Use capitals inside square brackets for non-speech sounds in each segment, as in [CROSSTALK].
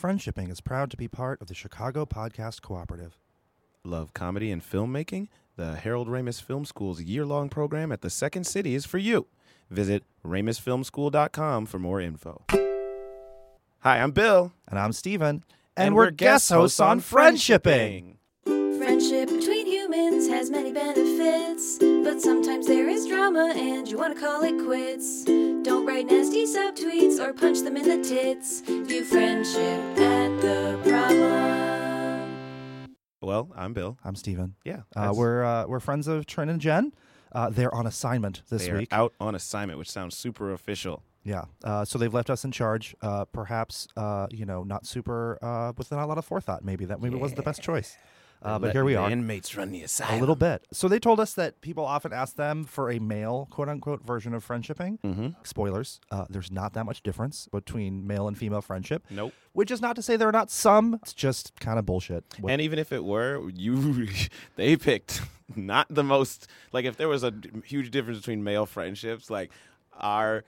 Friendshipping is proud to be part of the Chicago Podcast Cooperative. Love comedy and filmmaking? The Harold Ramis Film School's year long program at the Second City is for you. Visit RamisFilmSchool.com for more info. Hi, I'm Bill. And I'm Steven. And, we're guest hosts on Friendshipping. Friendship between humans has many benefits, but sometimes there is drama and you want to call it quits. Don't write nasty subtweets or punch them in the tits. View friendship at the problem. Well, I'm Bill. I'm Steven. Yeah. Uh, we're uh, we're friends of Trin and Jen. Uh, they're on assignment this they are week. out on assignment, which sounds super official. Yeah. Uh, so they've left us in charge. Uh, perhaps uh, you know, not super uh, with not a lot of forethought. Maybe that maybe wasn't the best choice. Uh, but here we are. Inmates run the asylum. A little bit. So they told us that people often ask them for a male, quote unquote, version of friendshipping. Mm-hmm. Spoilers: uh, There's not that much difference between male and female friendship. Nope. Which is not to say there are not some. It's just kind of bullshit. What- And even if it were, you [LAUGHS] they picked [LAUGHS] not the most like if there was a d- huge difference between male friendships, like are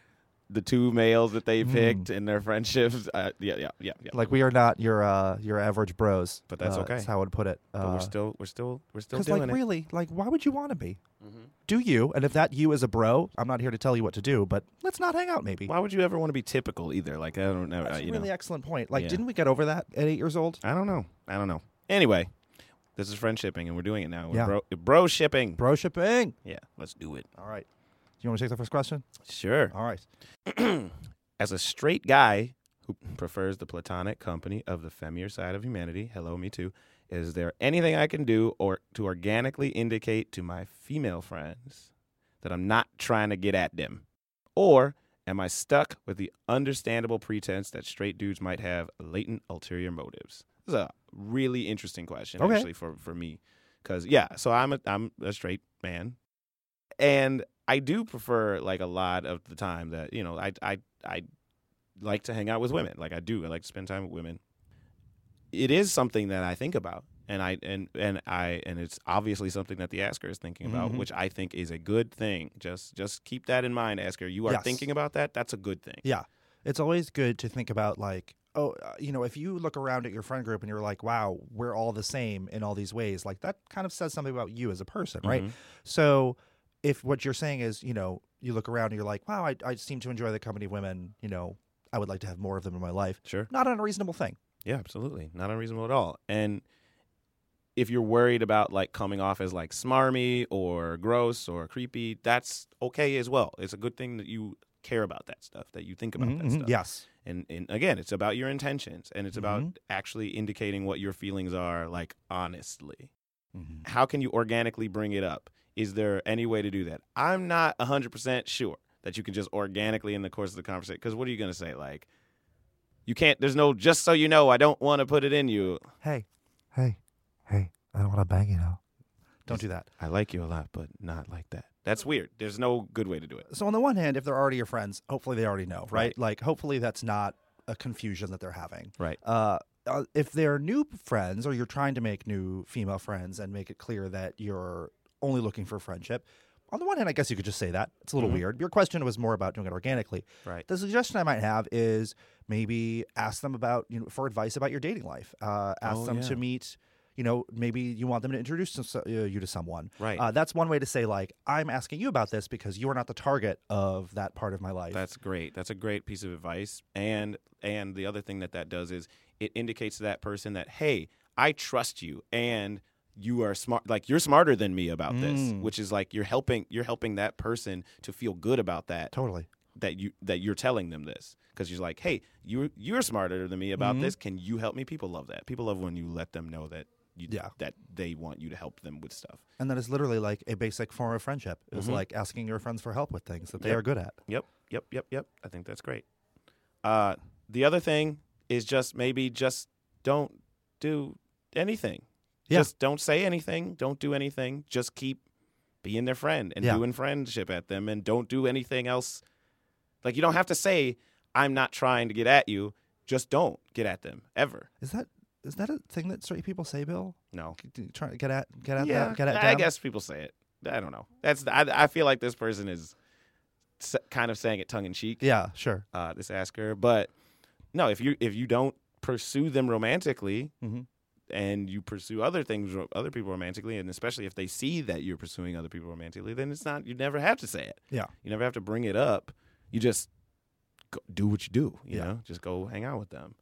the two males that they picked in their friendships. Uh, yeah, yeah, yeah, yeah. like we are not your uh, your average bros. But that's uh, okay. That's how I would put it. but we're still, we're still, we're still because doing like it. really, like why would you want to be? Mm-hmm. Do you? And if that you is a bro, I'm not here to tell you what to do. But let's not hang out. Maybe. Why would you ever want to be typical either? Like I don't know. That's uh, a you really know. excellent point. Like, Yeah. didn't we get over that at eight years old? I don't know. I don't know. Anyway, this is friendshipping, and we're doing it now. We're Yeah. bro, bro shipping. Bro shipping. Yeah, let's do it. All right. Do you want to take the first question? Sure. All right. [CLEARS THROAT] As a straight guy who prefers the platonic company of the femier side of humanity, hello, me too. Is there anything I can do or to organically indicate to my female friends that I'm not trying to get at them? Or am I stuck with the understandable pretense that straight dudes might have latent ulterior motives? This is a really interesting question, Okay. actually, for, for me. Because, yeah, so I'm a, I'm a straight man. And I do prefer, like, a lot of the time that, you know, I, I, I like to hang out with women. Like, I do. I like to spend time with women it is something that I think about, and I and and I and it's obviously something that the asker is thinking about, Mhm. which I think is a good thing. Just just keep that in mind, asker. You are Yes. thinking about that. That's a good thing. Yeah. It's always good to think about like, oh, uh, you know, if you look around at your friend group and you're like, wow, we're all the same in all these ways, like that kind of says something about you as a person, right? Mhm. So if what you're saying is, you know, you look around and you're like, wow, I, I seem to enjoy the company of women, you know, I would like to have more of them in my life. Sure. Not an unreasonable thing. Yeah, absolutely. Not unreasonable at all. And if you're worried about like coming off as like smarmy or gross or creepy, that's okay as well. It's a good thing that you care about that stuff, that you think about Mhm, that mhm. stuff. Yes. and and again it's about your intentions and it's about Mhm. actually indicating what your feelings are like honestly Mhm. how can you organically bring it up is there any way to do that i'm not 100% sure that you can just organically in the course of the conversation because what are you going to say like you can't there's no just so you know i don't want to put it in you Hey, hey, hey, I don't want to bang you now. Don't do that. i like you a lot but not like that that's weird there's no good way to do it So on the one hand, if they're already your friends, hopefully they already know, right? Right. Like hopefully that's not a confusion that they're having. right Uh, uh, if they're new friends or you're trying to make new female friends and make it clear that you're only looking for friendship, on the one hand, I guess you could just say that. It's a little Mhm. weird. Your question was more about doing it organically. right The suggestion I might have is maybe ask them about, you know, for advice about your dating life. Uh, ask Oh, them yeah. to meet, you know, maybe you want them to introduce uh, you to someone. right Uh, that's one way to say, like, I'm asking you about this because you are not the target of that part of my life. That's great. That's a great piece of advice. And and the other thing that that does is it indicates to that person that hey, I trust you and you are smart like you're smarter than me about this, Mm. which is like you're helping you're helping that person to feel good about that totally. that you that you're telling them this because you're like, "Hey, you you're smarter than me about Mhm. this. Can you help me?" People love that. People love when you let them know that you Yeah. that they want you to help them with stuff. And that is literally like a basic form of friendship. Is Mhm. like asking your friends for help with things that they Yep. are good at. Yep, yep, yep, yep. I think that's great. Uh, the other thing is just maybe just don't do anything. Yeah. Just don't say anything. Don't do anything. Just keep being their friend and Yeah. doing friendship at them and don't do anything else. Like you don't have to say, I'm not trying to get at you. Just don't get at them ever. Is that is that a thing that straight people say, Bill? No. Try to get at get at yeah, that, get at I them? guess people say it. I don't know. That's I, I feel like this person is kind of saying it tongue in cheek. Yeah, sure. uh, this asker. But no, if you if you don't pursue them romantically Mhm. And you pursue other things other people romantically and especially if they see that you're pursuing other people romantically then it's not you never have to say it Yeah. you never have to bring it up you just go, do what you do you Yeah. know just go hang out with them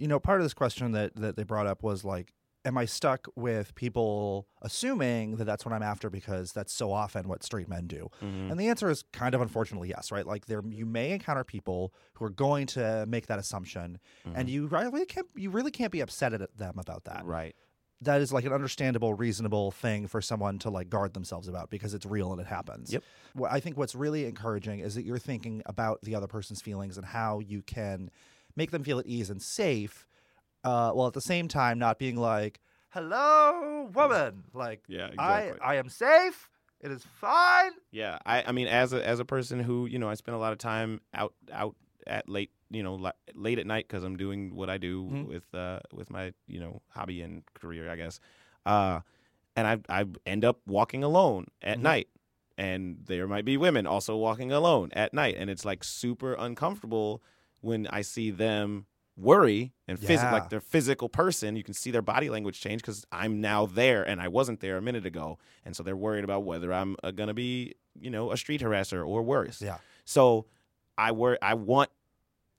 you know, part of this question that that they brought up was like, am I stuck with people assuming that that's what I'm after because that's so often what straight men do? Mhm. And the answer is kind of unfortunately yes, right? Like there, you may encounter people who are going to make that assumption, and you really can't you really can't be upset at them about that. right That is like an understandable, reasonable thing for someone to like guard themselves about because it's real and it happens. Yep. What I think what's really encouraging is that you're thinking about the other person's feelings and how you can make them feel at ease and safe, uh, while at the same time not being like, "Hello, woman," like, yeah exactly. I I am safe. It is fine. Yeah, I, I mean, as a as a person who you know, I spend a lot of time out out at late you know li- late at night because I'm doing what I do Mhm. with uh with my you know hobby and career, I guess. Uh, and I I end up walking alone at Mhm. night, and there might be women also walking alone at night, and it's like super uncomfortable when I see them worry and phys- Yeah. like their physical person you can see their body language change because i'm now there and i wasn't there a minute ago and so they're worried about whether i'm uh, gonna be you know a street harasser or worse Yeah. so i wor- i want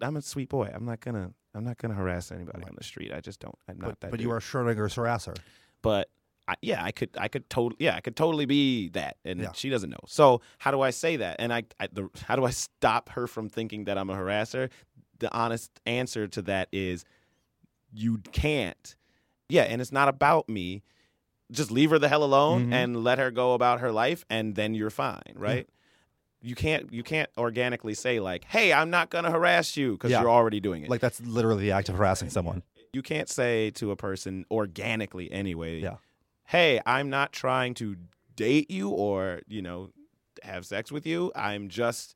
i'm a sweet boy i'm not gonna i'm not gonna harass anybody on the street i just don't i'm not But, that but dude. you are Schrodinger's harasser. but I, yeah, I could, I could totally, yeah, I could totally be that, and Yeah. she doesn't know. So how do I say that? And I, I the, how do I stop her from thinking that I'm a harasser? The honest answer to that is, you can't. Yeah, and it's not about me. Just leave her the hell alone Mhm. and let her go about her life, and then you're fine, right? You can't, you can't organically say like, "Hey, I'm not gonna harass you" because Yeah. you're already doing it Like that's literally the act of harassing someone. you can't say to a person organically anyway Yeah. hey i'm not trying to date you or you know have sex with you i'm just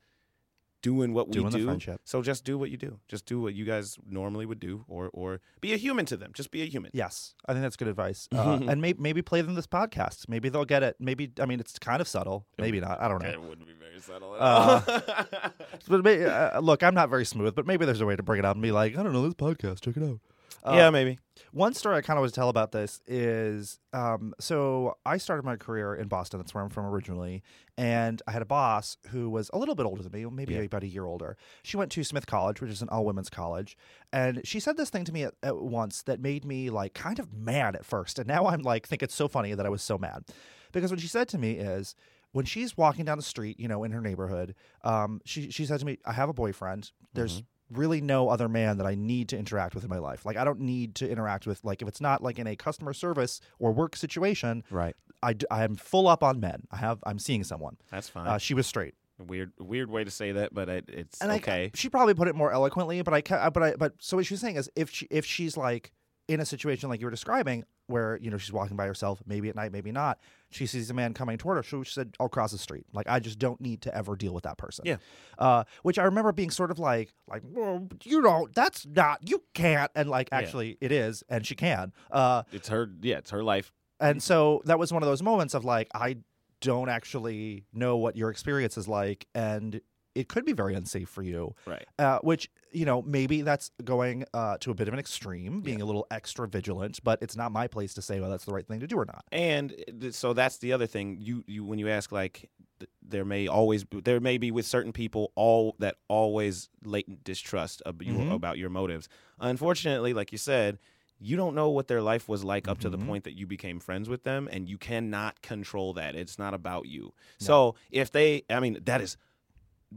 doing what we Doing the do so just do what you do just do what you guys normally would do or or be a human to them just be a human Yes, I think that's good advice. Uh, [LAUGHS] and maybe maybe play them this podcast. Maybe they'll get it. Maybe I mean it's kind of subtle. Maybe not. I don't know. it wouldn't be very subtle at Uh, [LAUGHS] But may uh, look, I'm not very smooth, but maybe there's a way to bring it up and be like, I don't know this podcast. Check it out. Uh, yeah maybe One story I kind of want to tell about this is um, so I started my career in Boston. That's where I'm from originally. And I had a boss who was a little bit older than me, maybe Yeah. about a year older. She went to Smith College, which is an all women's college. And she said this thing to me at, at once that made me like kind of mad at first. And now I'm like, think it's so funny that I was so mad. Because what she said to me is, when she's walking down the street, you know, in her neighborhood, um, she she said to me, "I have a boyfriend. There's really no other man that I need to interact with in my life. Like I don't need to interact with like if it's not like in a customer service or work situation, right I I am full up on men. I have I'm seeing someone. that's fine Uh, she was straight, weird weird way to say that but it, it's and I- okay she probably put it more eloquently, but I but I but so what she's saying is if she if she's like in a situation like you were describing where you know she's walking by herself, maybe at night, maybe not, she sees a man coming toward her. She, she said, "I'll cross the street. Like I just don't need to ever deal with that person." Yeah. Uh, which I remember being sort of like, like, well, you don't. That's not. You can't. And like, actually, it is, and she can. Uh, it's her yeah it's her life and so that was one of those moments of like, I don't actually know what your experience is like, and it could be very unsafe for you. right Uh, which you know maybe that's going uh, to a bit of an extreme, being a little extra vigilant. But it's not my place to say whether that's the right thing to do or not. And th- so that's the other thing. You you when you ask like th- there may always be, there may be with certain people all that always latent distrust of you Mhm. about your motives. Unfortunately, like you said, you don't know what their life was like up to the Mhm. point that you became friends with them and you cannot control that. It's not about you. So, if they I mean that is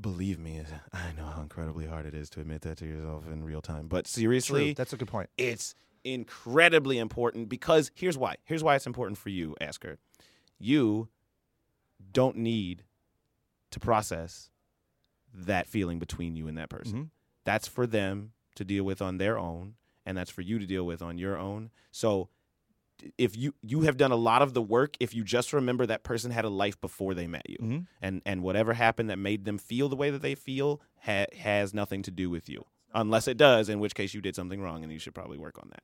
believe me, [LAUGHS] I know how incredibly hard it is to admit that to yourself in real time. But seriously, True. That's a good point. it's incredibly important because here's why. Here's why it's important for you, Asker. You don't need to process that feeling between you and that person. Mhm. That's for them to deal with on their own, and that's for you to deal with on your own. So if you you have done a lot of the work if you just remember that person had a life before they met you Mhm. and and whatever happened that made them feel the way that they feel ha- has nothing to do with you unless it does in which case you did something wrong and you should probably work on that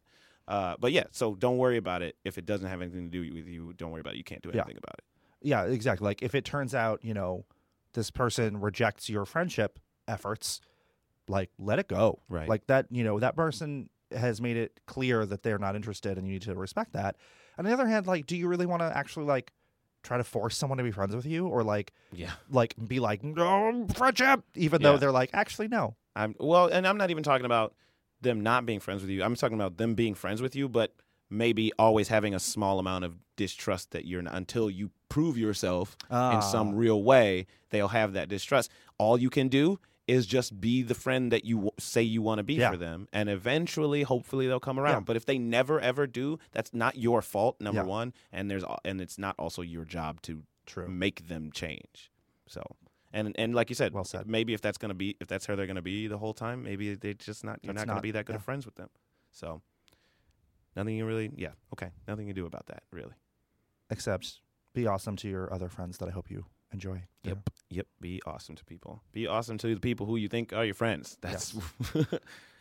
uh, but yeah so don't worry about it if it doesn't have anything to do with you don't worry about it you can't do Yeah. anything about it Yeah, exactly. Like if it turns out, you know, this person rejects your friendship efforts, like let it go. Right. Like that, you know, that person has made it clear that they're not interested and you need to respect that. On the other hand, like, do you really want to actually like try to force someone to be friends with you or like Yeah. like be like no friendship even though they're like actually no I'm well, and I'm not even talking about them not being friends with you. I'm talking about them being friends with you, but maybe always having a small amount of distrust that you're not, until you prove yourself Ah. in some real way, they'll have that distrust. All you can do is just be the friend that you w- say you want to be Yeah. for them, and eventually, hopefully, they'll come around. Yeah. But if they never ever do, that's not your fault. Number Yeah. one, and there's and it's not also your job to true make them change. So. And and like you said, Well said. maybe if that's gonna be if that's how they're gonna be the whole time, maybe they just not you're That's not gonna be that good of friends with them. So nothing you really yeah, okay. Nothing you do about that, really. except be awesome to your other friends that I hope you enjoy Yep. Yep. Be awesome to people. Be awesome to the people who you think are your friends. That's [LAUGHS]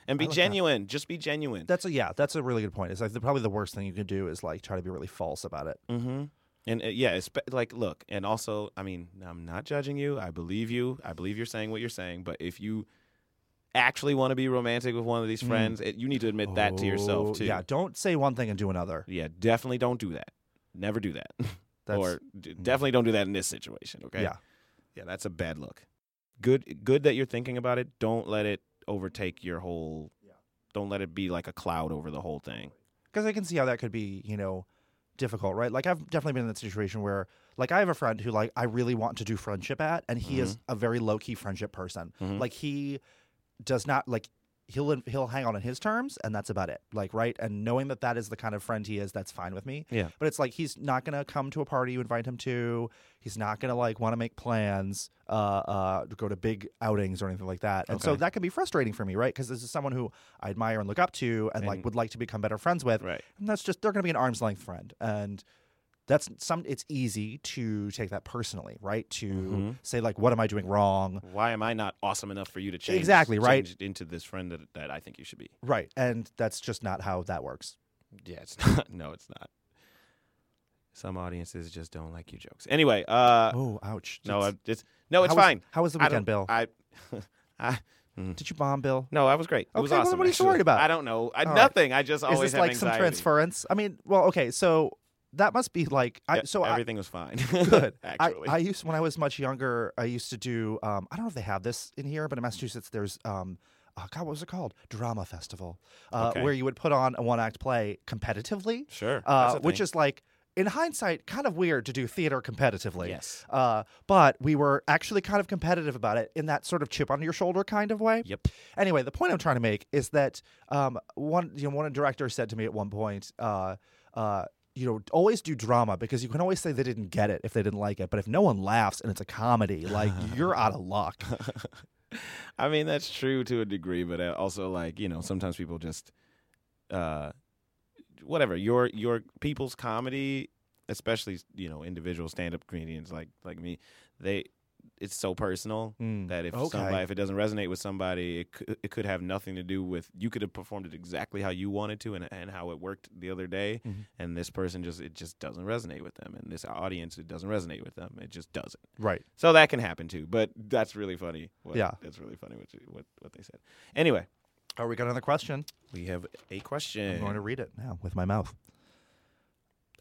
and be like that. genuine. Just be genuine. That's a yeah. That's a really good point. It's like the, probably the worst thing you can do is like try to be really false about it. Mm-hmm. And uh, yeah, it's like look, and also, I mean, I'm not judging you. I believe you. I believe you're saying what you're saying. But if you actually want to be romantic with one of these Mm. friends, it, you need to admit that to Oh, yourself too. Yeah, don't say one thing and do another. Yeah, definitely don't do that. Never do that. [LAUGHS] That's or definitely don't do that in this situation. Okay. yeah. Yeah, that's a bad look. Good. Good that you're thinking about it. Don't let it overtake your whole. Don't let it be like a cloud over the whole thing. because I can see how that could be, you know, difficult, right? Like I've definitely been in that situation where, like, I have a friend who, like, I really want to do friendship at, and he is a very low key friendship person. Mhm. Like he does not like he'll he'll hang on on his terms, and that's about it. Like, right? And knowing that that is the kind of friend he is, that's fine with me. Yeah. But it's like he's not gonna come to a party you invite him to. He's not gonna like want to make plans, uh, uh, to go to big outings or anything like that. And so that can be frustrating for me, right? Because this is someone who I admire and look up to, and like would like to become better friends with. Right. And that's just they're gonna be an arm's length friend, and that's some. It's easy to take that personally, right? To Mhm. say like, what am I doing wrong? Why am I not awesome enough for you to change? Exactly, right. change into this friend that, that I think you should be. Right, and that's just not how that works. Yeah, it's [LAUGHS] not. No, it's not. Some audiences just don't like you jokes. Anyway, uh, oh, ouch! no, it's no, it's how was- fine. how was the weekend, Bill? I, [LAUGHS] I, mm. Did you bomb, Bill? no, I was great. It Okay, what- awesome. what are you actually. worried about? I don't know. I, All right. nothing. I just Is always this have like some transference? I mean, well, okay, so that must be like I so I, everything was fine. [LAUGHS] good. I, actually. I used when I was much younger. I used to do. Um, I don't know if they have this in here, but in Massachusetts, there's. Um, oh God, what was it called? Drama festival, uh, Okay. where you would put on a one act play competitively, sure. uh, which is like. In hindsight, kind of weird to do theater competitively. yes. Uh, but we were actually kind of competitive about it in that sort of chip on your shoulder kind of way. Yep. Anyway, the point I'm trying to make is that um, one you know one director said to me at one point, uh, uh, you know, always do drama because you can always say they didn't get it if they didn't like it, but if no one laughs and it's a comedy, like [LAUGHS] you're out of luck. [LAUGHS] I mean, that's true to a degree, but uh, also like you know, sometimes people just, uh, whatever your your people's comedy, especially you know individual stand up comedians like like me, they it's so personal Mm, that if okay. somebody if it doesn't resonate with somebody, it could, it could have nothing to do with you could have performed it exactly how you wanted to and and how it worked the other day, Mhm. and this person just it just doesn't resonate with them, and this audience it doesn't resonate with them, it just doesn't. Right. So that can happen too, but that's really funny. What, Yeah. that's really funny what, you, what what they said. Anyway, Oh, we got another question. we have a question. I'm going to read it now with my mouth.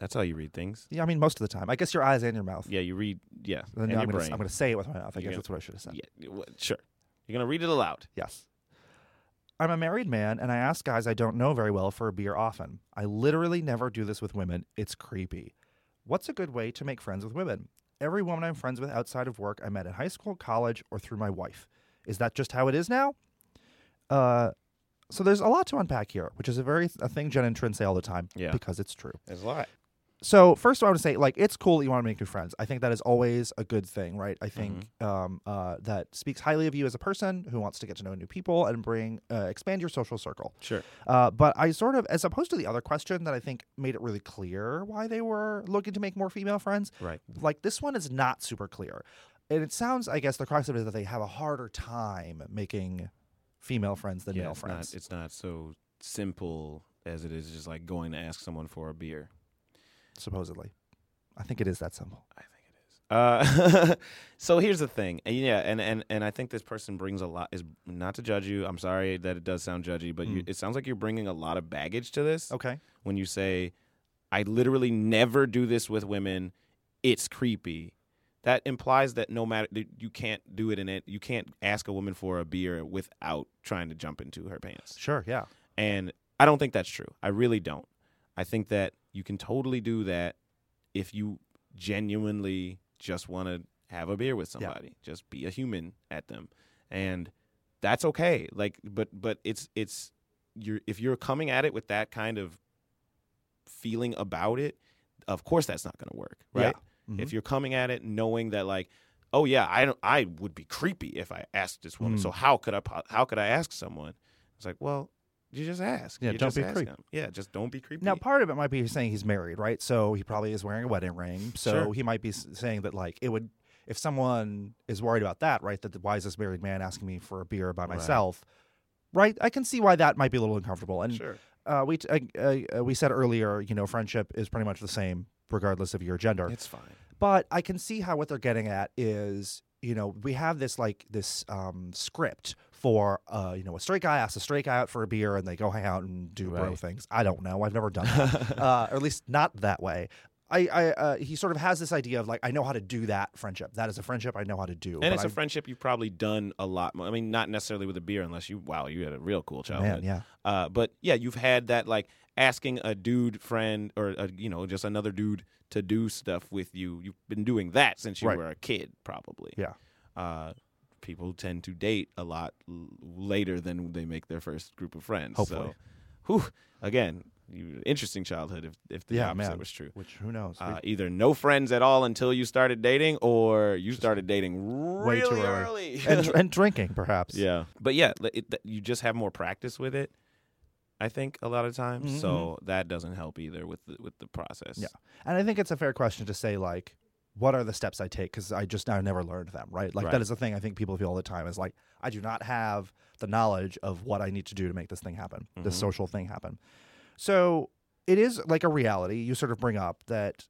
That's how you read things. Yeah, I mean most of the time. I guess your eyes and your mouth. Yeah, you read. Yeah, Then and I'm your going brain. to I'm going to say it with my mouth. I You're guess gonna- that's what I should have said. yeah, wha- sure. You're gonna read it aloud. Yes. I'm a married man and I ask guys I don't know very well for a beer often. I literally never do this with women. It's creepy. What's a good way to make friends with women? Every woman I'm friends with outside of work I met in high school, college, or through my wife. Is that just how it is now? Uh, so there's a lot to unpack here, which is a very a thing Jen and Trin say all the time Yeah. because it's true. There's a lot. So first, of all, I want to say, like, it's cool that you want to make new friends. I think that is always a good thing, right? I think um, uh, that speaks highly of you as a person who wants to get to know new people and bring uh, expand your social circle. Sure. Uh, but I sort of, as opposed to the other question that I think made it really clear why they were looking to make more female friends, Right. like this one is not super clear. And it sounds, I guess, the crux of it is that they have a harder time making female friends than yeah, male it's friends. not. It's not so simple as it is just like going to ask someone for a beer. Supposedly, I think it is that simple. I think it is. Uh, [LAUGHS] so here's the thing, and yeah, and, and and I think this person brings a lot. Is not to judge you. I'm sorry that it does sound judgy, but you, Mm. it sounds like you're bringing a lot of baggage to this. Okay. When you say, "I literally never do this with women," it's creepy. That implies that no matter you can't do it in it, you can't ask a woman for a beer without trying to jump into her pants. Sure. Yeah. And I don't think that's true. I really don't. I think that you can totally do that if you genuinely just want to have a beer with Yeah. somebody. Just be a human at them. And that's okay. Like but but it's it's you're if you're coming at it with that kind of feeling about it, of course that's not going to work, Yeah. right? Mhm. If you're coming at it knowing that like oh yeah, I don't I would be creepy if I asked this woman. Mm. So how could I how could I ask someone? It's like, well, you just ask. Yeah, You don't just be ask creep. him. Yeah, just don't be creepy. Now, part of it might be saying he's married, right? So he probably is wearing a wedding ring. So Sure. he might be saying that, like, it would, if someone is worried about that, right? That the, why is this married man asking me for a beer by Right. myself? Right? I can see why that might be a little uncomfortable. And sure. uh, we t- uh, uh, we said earlier, you know, friendship is pretty much the same regardless of your gender. It's fine. But I can see how what they're getting at is, you know, we have this like this um, script for, uh, you know, a straight guy asks a straight guy out for a beer and they go hang out and do bro things. I don't know. I've never done that, [LAUGHS] uh, or at least not that way. I, I uh, he sort of has this idea of like I know how to do that friendship. That is a friendship I know how to do. And it's a friendship you've probably done a lot more. I mean, not necessarily with a beer, unless you wow, you had a real cool childhood. man, yeah, Uh, but yeah, you've had that like asking a dude friend or a, you know just another dude to do stuff with you. You've been doing that since you Right. were a kid, probably. Yeah. Uh, people tend to date a lot l- later than they make their first group of friends. Hopefully. So, whew, again, you, interesting childhood if if the Yeah, opposite man. was true. which who knows? Uh, either no friends at all until you started dating, or you started dating way really too early. [LAUGHS] and [LAUGHS] and drinking perhaps. yeah, but yeah, li- it, you just have more practice with it. I think a lot of times, Mhm, so that doesn't help either with the, with the process. Yeah. And I think it's a fair question to say like, what are the steps I take? Because I just I never learned them. Right. Like Right. that is the thing I think people feel all the time is like I do not have the knowledge of what I need to do to make this thing happen, this Mhm. social thing happen. So it is like a reality you sort of bring up that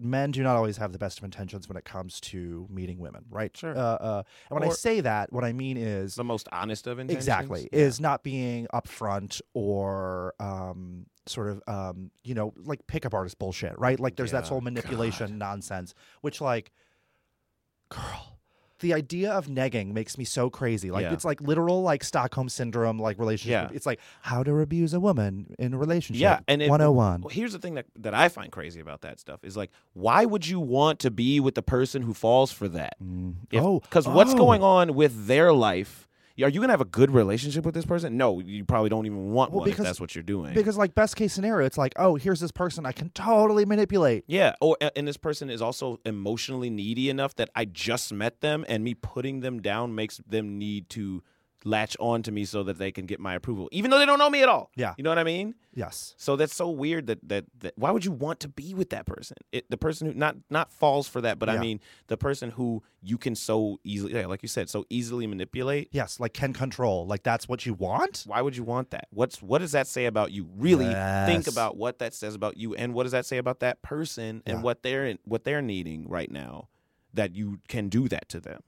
men do not always have the best of intentions when it comes to meeting women, right? Sure. Uh, uh, and when I say that, what I mean is the most honest of intentions. exactly Yeah. is not being upfront or um, sort of um, you know like pickup artist bullshit, right? Like there's that whole manipulation nonsense, which like, girl. The idea of negging makes me so crazy. Like Yeah. it's like literal like Stockholm syndrome like relationship. Yeah. It's like how to abuse a woman in a relationship. Yeah, and it- 101. Well, here's the thing that, that I find crazy about that stuff is like, why would you want to be with the person who falls for that? Mm. If- oh, because what's oh. going on with their life? Are you gonna have a good relationship with this person? No, you probably don't even want Well, one if because- that's what you're doing. Because like best case scenario, it's like, oh, here's this person I can totally manipulate. yeah, oh, or and this person is also emotionally needy enough that I just met them, and me putting them down makes them need to latch on to me so that they can get my approval, even though they don't know me at all. Yeah. you know what I mean. Yes. So that's so weird that that, that why would you want to be with that person? It, the person who not not falls for that, but I mean the person who you can so easily, yeah, like you said, so easily manipulate. Yes, like can control. Like that's what you want? Why would you want that? What's what does that say about you? Really think about what that says about you, and what does that say about that person and Yeah. what they're what they're needing right now that you can do that to them.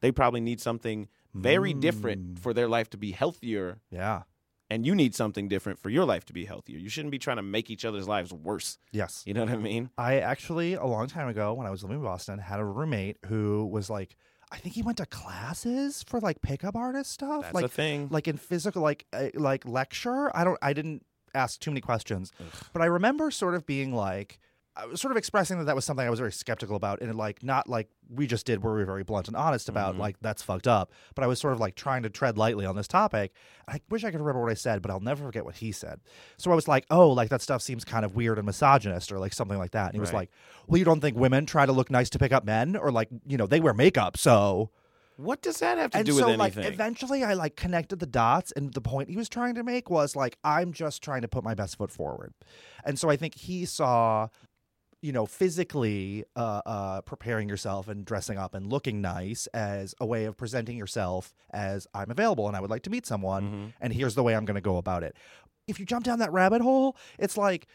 They probably need something very different Mm. for their life to be healthier Yeah. and you need something different for your life to be healthier. You shouldn't be trying to make each other's lives worse. Yes. You know what I mean? I actually, a long time ago, when I was living in Boston, had a roommate who was like, I think he went to classes for like pickup artist stuff, That's like a thing. like in physical, like uh, like lecture. I don't, I didn't ask too many questions, but I remember sort of being like. I was sort of expressing that that was something I was very skeptical about, and like not like we just did, where we were very blunt and honest about Mhm. like that's fucked up. But I was sort of like trying to tread lightly on this topic. I wish I could remember what I said, but I'll never forget what he said. So I was like, "Oh, like that stuff seems kind of weird and misogynist, or like something like that." And he was like, "Well, you don't think women try to look nice to pick up men, or like you know they wear makeup, so." what does that have to and do so with like anything? eventually I like connected the dots and the point he was trying to make was like I'm just trying to put my best foot forward. And so I think he saw you know physically uh, uh, preparing yourself and dressing up and looking nice as a way of presenting yourself as I'm available and I would like to meet someone Mhm. and here's the way I'm going to go about it. If you jump down that rabbit hole, it's like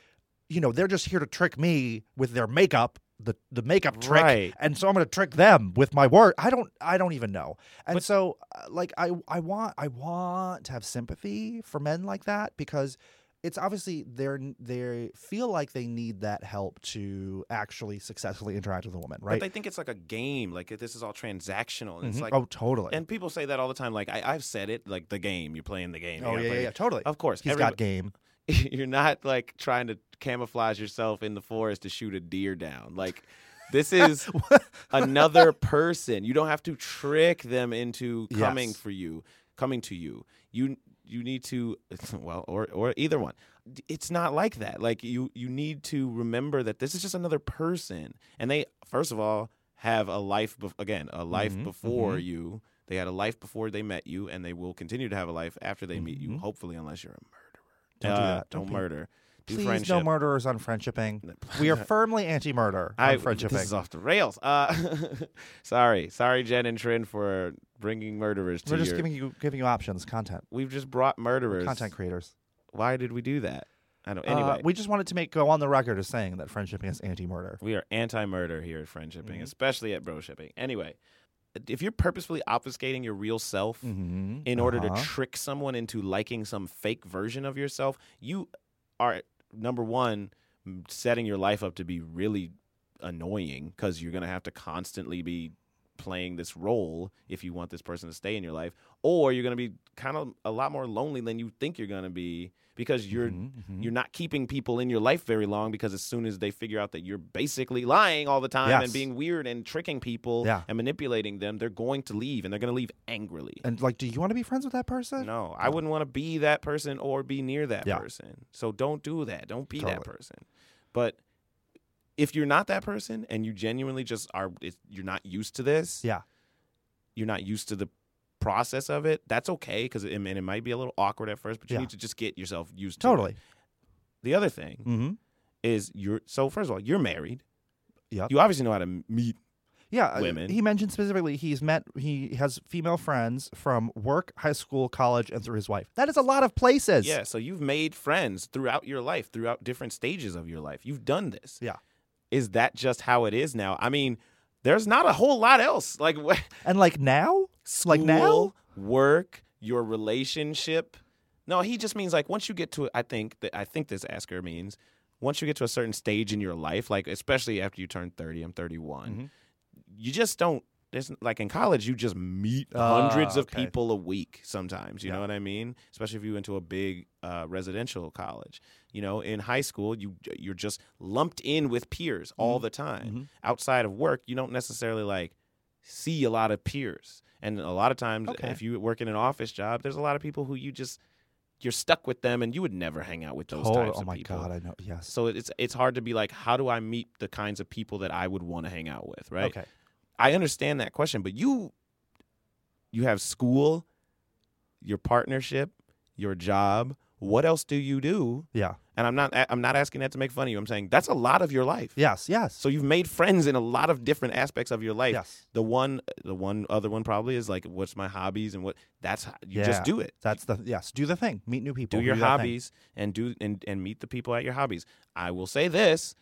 you know they're just here to trick me with their makeup the the makeup trick, Right. and so I'm going to trick them with my word. I don't I don't even know. And so uh, like I I want I want to have sympathy for men like that because it's obviously they're they feel like they need that help to actually successfully interact with a woman, right? But they think it's like a game. Like this is all transactional. And It's Mhm. like oh, totally. and people say that all the time. Like I, I've said it. Like the game. You're playing the game. Oh yeah, yeah, yeah, totally. Of course. He's got game. [LAUGHS] you're not like trying to camouflage yourself in the forest to shoot a deer down. Like this [LAUGHS] is [LAUGHS] another person. You don't have to trick them into coming Yes. for you, coming to you. You you need to [LAUGHS] well or or either one. It's not like that. Like you you need to remember that this is just another person and they first of all have a life bef- again, a life Mhm, before mhm. you. They had a life before they met you and they will continue to have a life after they meet you, Mhm. hopefully unless you're a murderer. Don't do Uh, that. Don't, Don't be- murder. Do Please, friendship. no murderers on friendshipping. We are [LAUGHS] firmly anti-murder on I, [LAUGHS] friendshipping. this is off the rails. Uh, sorry, sorry, Jen and Trin for bringing murderers to We're just your. giving you giving you options, content, We've just brought murderers. content creators. Why did we do that? I don't. Uh, Anyway, we just wanted to make go on the record as saying that friendshipping is anti-murder. we are anti-murder here at friendshipping, Mhm. especially at bro shipping. Anyway, if you're purposefully obfuscating your real self Mm-hmm. in order to trick someone into liking some fake version of yourself, you are number one m- setting your life up to be really annoying because you're going to have to constantly be playing this role if you want this person to stay in your life or you're going to be kind of a lot more lonely than you think you're going to be because you're Mm-hmm. you're not keeping people in your life very long because as soon as they figure out that you're basically lying all the time Yes. and being weird and tricking people Yeah. and manipulating them, they're going to leave and they're going to leave angrily. and like, do you want to be friends with that person? No, I wouldn't want to be that person or be near that Yeah. person. So don't do that. Don't be that person. But if you're not that person and you genuinely just are, you're not used to this. Yeah. You're not used to the process of it. That's okay because it, and it might be a little awkward at first, but you Yeah. need to just get yourself used to it. Totally. The other thing Mm-hmm. is you're so first of all you're married. Yep. You obviously know how to meet. Yeah, uh, Women. He mentioned specifically he's met he has female friends from work, high school, college, and through his wife. That is a lot of places. Yeah, so you've made friends throughout your life, throughout different stages of your life. You've done this. Yeah. Is that just how it is now? I mean, there's not a whole lot else. Like [LAUGHS] what And like now, like now, work, your relationship. No, he just means like once you get to I think that I think this asker means once you get to a certain stage in your life, like especially after you turn 30, I'm 31. Mhm. You just don't there's like in college you just meet Ah, hundreds of okay. people a week sometimes, you know what I mean? Especially if you went to a big uh, residential college. You know, in high school you you're just lumped in with peers all Mhm. the time. Mhm. Outside of work, you don't necessarily like see a lot of peers. And a lot of times, Okay. if you work in an office job, there's a lot of people who you just you're stuck with them, and you would never hang out with those Total- types oh of my people. god, I know. Yes. So it's it's hard to be like, how do I meet the kinds of people that I would want to hang out with, right? Okay. I understand that question, but you you have school, your partnership, your job. What else do you do? Yeah. And I'm not I'm not asking that to make fun of you. I'm saying that's a lot of your life. Yes. Yes. So you've made friends in a lot of different aspects of your life. yes. The one, the one other one probably is like, what's my hobbies and what? That's how, you Yeah. just do it. That's the yes. Do the thing. Meet new people. do your thing. hobbies and do and, and meet the people at your hobbies. I will say this: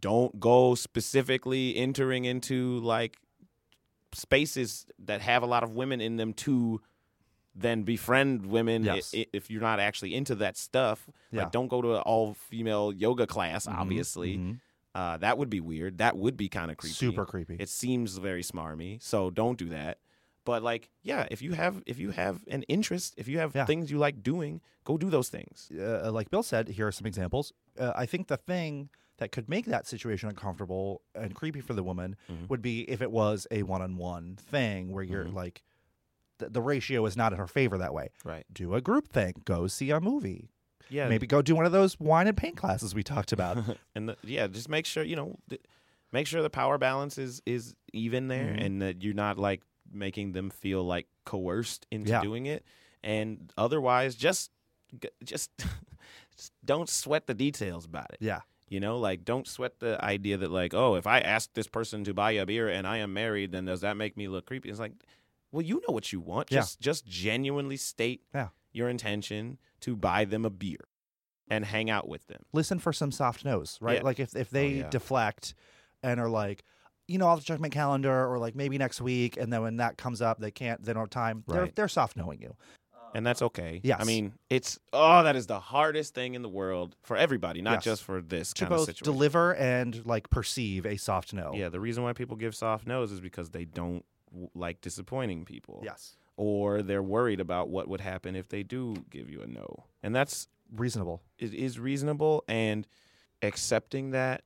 don't go specifically entering into like spaces that have a lot of women in them to then befriend women Yes. i- if you're not actually into that stuff. Yeah. Like, don't go to an all female yoga class. Mhm, Obviously, mhm. uh, that would be weird. That would be kind of creepy. Super creepy. It seems very smarmy, so don't do that. But like, yeah, if you have if you have an interest, if you have Yeah. things you like doing, go do those things. uh, like Bill said, here are some examples. Uh, I think the thing that could make that situation uncomfortable and creepy for the woman Mhm. would be if it was a one-on-one thing where you're Mhm. like, th- the ratio is not in her favor that way. Right. Do a group thing. Go see a movie. Yeah. Maybe go do one of those wine and paint classes we talked about. [LAUGHS] and the, yeah, just make sure you know, th- make sure the power balance is is even there, Mhm. and that you're not like making them feel like coerced into Yeah. doing it. And otherwise, just just [LAUGHS] just don't sweat the details about it. yeah. You know, like don't sweat the idea that like, oh, if I ask this person to buy a beer and I am married, then does that make me look creepy? It's like, well, you know what you want. Yeah. Just just genuinely state Yeah. your intention to buy them a beer and hang out with them. Listen for some soft no's, right? Yeah. Like if if they oh, yeah. deflect and are like, you know, I'll check my calendar or like maybe next week. And then when that comes up, they can't, they don't have time. They're, they're soft knowing you. And that's okay. Yes. I mean, it's oh, that is the hardest thing in the world for everybody, not Yes. just for this To kind of both situation. deliver and like perceive a soft no. Yeah, the reason why people give soft no's is because they don't w- like disappointing people. Yes. Or they're worried about what would happen if they do give you a no. And that's Reasonable. it is reasonable and accepting that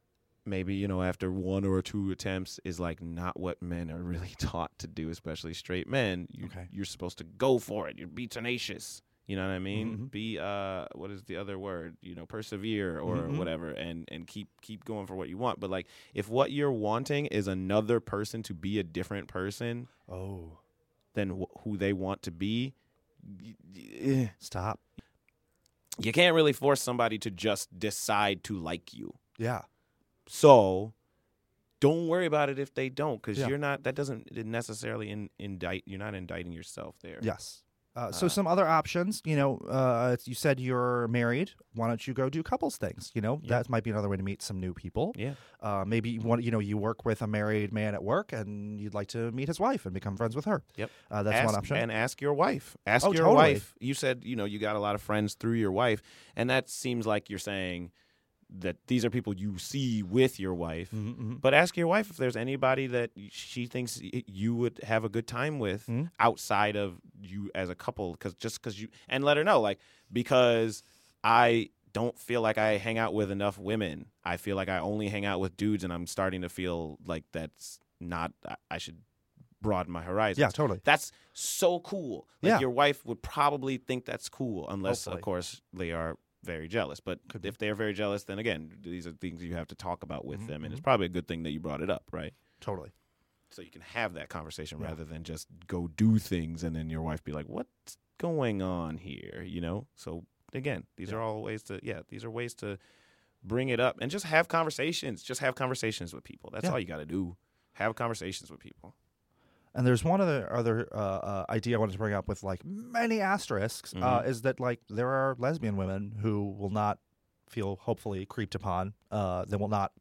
maybe you know after one or two attempts is like not what men are [LAUGHS] really taught to do especially straight men you, Okay. you're supposed to go for it you be tenacious you know what i mean Mhm. be uh what is the other word you know persevere or Mhm. whatever and and keep keep going for what you want but like if what you're wanting is another person to be a different person Oh. than wh- who they want to be y- Stop. you can't really force somebody to just decide to like you Yeah. So don't worry about it if they don't, because Yeah. you're not. That doesn't necessarily in, indict. You're not indicting yourself there. Yes. Uh, so Uh, some other options, you know, uh, you said you're married. Why don't you go do couples things? You know, Yeah. that might be another way to meet some new people. Yeah. Uh, maybe you want, you know, you work with a married man at work, and you'd like to meet his wife and become friends with her. Yep. Uh, that's ask, one option. And ask your wife. Ask Oh, your totally. wife. You said you know you got a lot of friends through your wife, and that seems like you're saying that these are people you see with your wife. Mhm, mhm. But ask your wife if there's anybody that she thinks you would have a good time with Mhm. outside of you as a couple. Because just because you and let her know, like because I don't feel like I hang out with enough women. I feel like I only hang out with dudes, and I'm starting to feel like that's not. I- I should broaden my horizons. Yeah, totally. That's so cool. Like Yeah. your wife would probably think that's cool, unless Hopefully. of course they are very jealous. But Could if they're very jealous, then again, these are things you have to talk about with Mhm, them, and it's probably a good thing that you brought it up, right? Totally. So you can have that conversation Yeah. rather than just go do things and then your wife be like, "What's going on here?" You know. So again, these Yeah. are all ways to yeah, these are ways to bring it up and just have conversations. Just have conversations with people. That's Yeah. all you got to do. Have conversations with people. And there's one other other uh, uh, idea I wanted to bring up with like many asterisks uh, Mhm. is that like there are lesbian women who will not feel hopefully creeped upon. Uh, they will not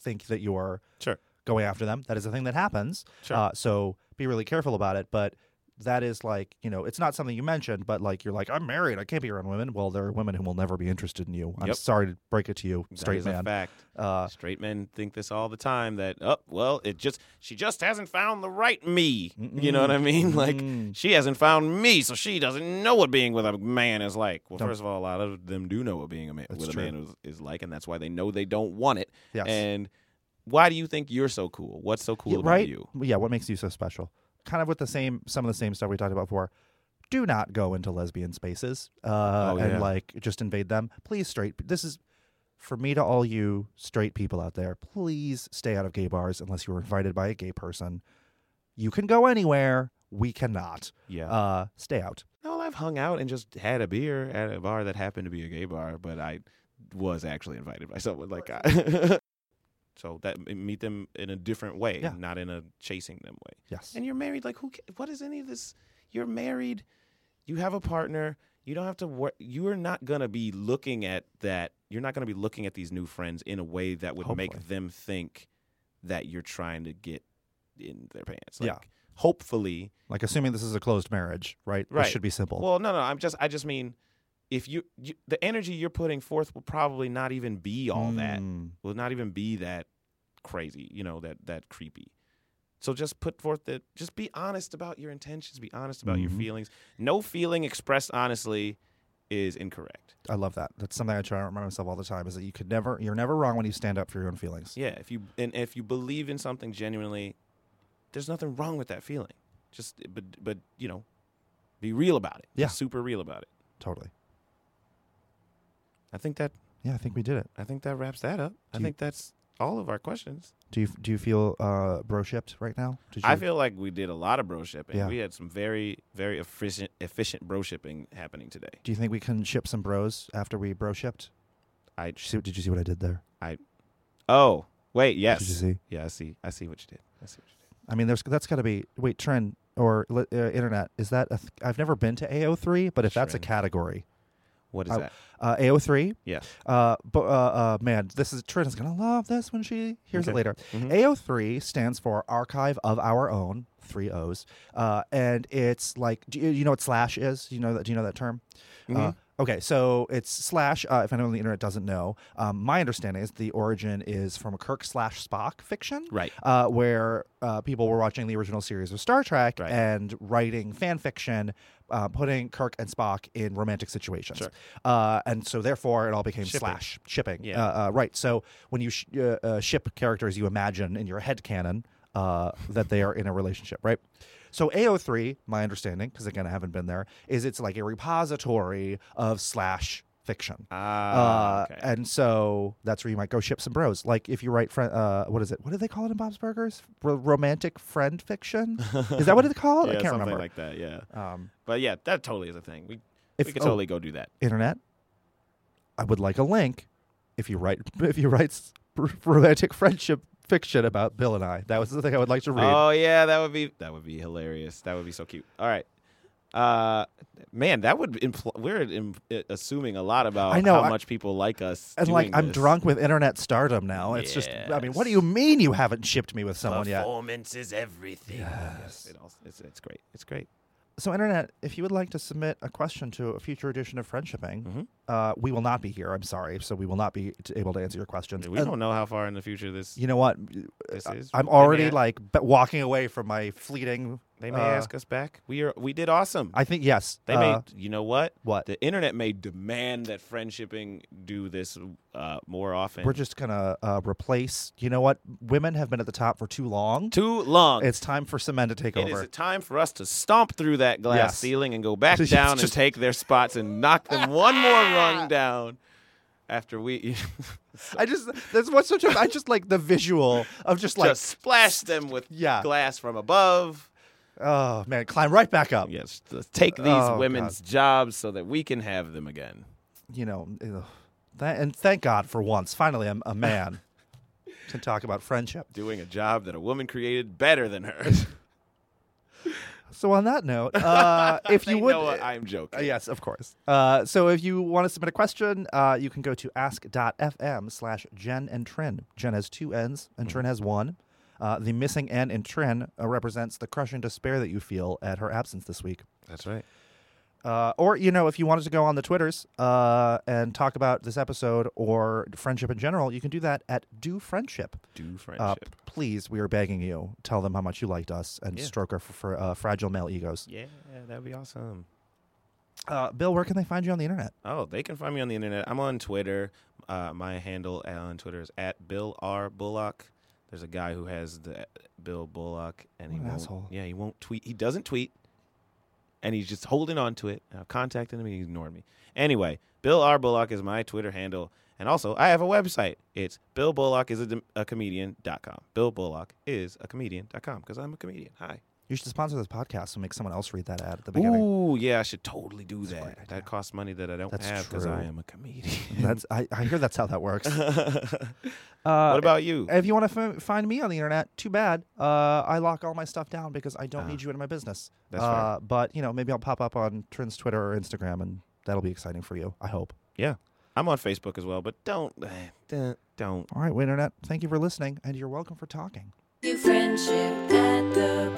think that you are Sure. going after them. That is a thing that happens. Sure. Uh, so be really careful about it. But that is like you know it's not something you mentioned, but like you're like I'm married, I can't be around women. Well, there are women who will never be interested in you. I'm Yep. sorry to break it to you, straight man. fact. Uh, Straight men think this all the time that oh well it just she just hasn't found the right me. You know what I mean? Like mm, she hasn't found me, so she doesn't know what being with a man is like. Well, Don't- first of all, a lot of them do know what being a man That's with true. a man is, is like, and that's why they know they don't want it. yes. And why do you think you're so cool? What's so cool Yeah, about right? you? Yeah, what makes you so special? Kind of with the same, some of the same stuff we talked about before. Do not go into lesbian spaces uh, Oh, and like just invade them. Please, straight. This is for me to all you straight people out there. Please stay out of gay bars unless you were invited by a gay person. You can go anywhere. We cannot. Yeah. Uh, stay out. no, I've hung out and just had a beer at a bar that happened to be a gay bar, but I was actually invited by someone like I. [LAUGHS] so that meet them in a different way, Yeah. not in a chasing them way. Yes. And you're married. Like who? What is any of this? You're married. You have a partner. You don't have to work. You are not gonna be looking at that. You're not gonna be looking at these new friends in a way that would Hopefully. make them think that you're trying to get in their pants. Like, Yeah. Hopefully. like assuming this is a closed marriage, right? Right. This should be simple. Well, no, no. I'm just. I just mean, if you, you the energy you're putting forth will probably not even be all that. Mm, Will not even be that crazy. You know that that creepy. So just put forth that. Just be honest about your intentions. Be honest about your Mhm. feelings. No feeling expressed honestly is incorrect. I love that. That's something I try to remind myself all the time. Is that you could never, you're never wrong when you stand up for your own feelings. Yeah. If you and if you believe in something genuinely, there's nothing wrong with that feeling. Just but but you know, be real about it. Be Yeah. super real about it. Totally. I think that Yeah, I think we did it. I think that wraps that up. I Do you- think that's all of our questions. Do you do you feel uh, bro shipped right now? Did you? I feel like we did a lot of bro shipping. Yeah. We had some very, very efficient, efficient bro shipping happening today. Do you think we can ship some bros after we bro shipped? I Did you see, did you see what I did there? I oh wait yes Did you see? yeah I see I see what you did I see what you did. I mean, there's that's got to be wait trend or uh, internet. Is that a th- I've never been to AO3, but if that's a category, What is I- that? Uh, AO3. Yes. Uh, but uh, uh, man, this is Trin is gonna love this when she hears it Okay. later. Mhm. AO3 stands for Archive of Our Own, three O's, uh, and it's like, do you, you know what slash is? Do you know that? Do you know that term? Uh, Mhm. okay, so it's slash. Uh, if anyone on the internet doesn't know, um, my understanding is the origin is from a Kirk slash Spock fiction, Right. uh, where uh, people were watching the original series of Star Trek Right. and writing fan fiction, uh, putting Kirk and Spock in romantic situations. Sure. Uh, and so therefore it all became Shipping. slash shipping. Yeah. Uh, uh, right. So when you sh- uh, uh, ship characters, you imagine in your head canon uh, that they are in a relationship, right? So AO3, my understanding, because again I haven't been there, is it's like a repository of slash fiction. Ah. Uh, okay. And so that's where you might go ship some bros. Like if you write, fri uh, what is it? What do they call it in Bob's Burgers? R- romantic friend fiction? is that what it's [LAUGHS] called? yeah, I can't something remember. like that. Yeah. um, But yeah, that totally is a thing. We if we could oh, totally go do that. internet, I would like a link. If you write, [LAUGHS] if you write romantic friendship fiction about Bill and I, that was the thing I would like to read. Oh yeah, that would be that would be hilarious. That would be so cute. All right. Uh, man, that would impl- we're im- uh, assuming a lot about I know, how I- much people like us. and doing like I'm this. drunk with internet stardom now. It's just, I mean, what do you mean you haven't shipped me with someone yet? Performance is everything. Yes. It also, it's, it's great. It's great. So, internet, if you would like to submit a question to a future edition of Friendshipping, Mhm. uh, we will not be here. I'm sorry, so we will not be t- able to answer your questions. We And don't know how far in the future this You know what? this is. I'm already like b- walking away from my fleeting. They may uh, ask us back. We are we did awesome. I think yes. They uh, may. You know what? what? The internet may demand that friendshipping do this uh, more often. We're just gonna uh, replace. You know what? Women have been at the top for too long. too long. It's time for some men to take It is over. a time for us to stomp through that glass Yes. ceiling and go back [LAUGHS] down and take their spots and knock them one more rung [LAUGHS] down. After we [LAUGHS] I just that's what's such I just like the visual of just like just splash them with Yeah. glass from above. Oh man, climb right back up. Yes, take these Oh, women's jobs so that we can have them again. You know. That, and thank God for once, finally, I'm a man [LAUGHS] can talk about friendship. Doing a job that a woman created better than hers. [LAUGHS] So on that note, uh, [LAUGHS] if you would, I'm joking. Uh, yes, of course. Uh, so if you want to submit a question, uh, you can go to ask.fm slash Jenn and Trin. Jenn has two N's and Trin has one. Uh, the missing N in Trin uh, represents the crushing despair that you feel at her absence this week. That's right. Uh, or, you know, if you wanted to go on the Twitters uh, and talk about this episode or friendship in general, you can do that at Do Friendship. Do Uh, friendship. please, we are begging you. Tell them how much you liked us and Yeah. stroke our f- for, uh, fragile male egos. yeah, that'd be awesome. Uh, Bill, where can they find you on the internet? Oh, they can find me on the internet. I'm on Twitter. Uh, my handle on Twitter is at Bill R Bullock. There's a guy who has the Bill Bullock, and he an won't. asshole. Yeah, he won't tweet. He doesn't tweet, and he's just holding on to it. Uh, I've contacted him, and he ignored me. Anyway, Bill R Bullock is my Twitter handle, and also I have a website. It's Bill Bullock is a, a comedian.com. Bill Bullock is a comedian.com because I'm a comedian. Hi. You should sponsor this podcast and make someone else read that ad at the beginning. Ooh, yeah, I should totally do That's a that. idea. That costs money that I don't That's have because I am a comedian. [LAUGHS] That's I, I hear that's how that works. [LAUGHS] what Uh, about you? if you want to f- find me on the internet, too bad. Uh, I lock all my stuff down because I don't Ah. need you in my business. That's uh, But you know, maybe I'll pop up on Trin's Twitter or Instagram, and that'll be exciting for you. I hope. Yeah, I'm on Facebook as well, but don't, eh, don't. All right, internet. Thank you for listening, and you're welcome for talking. Do friendship at the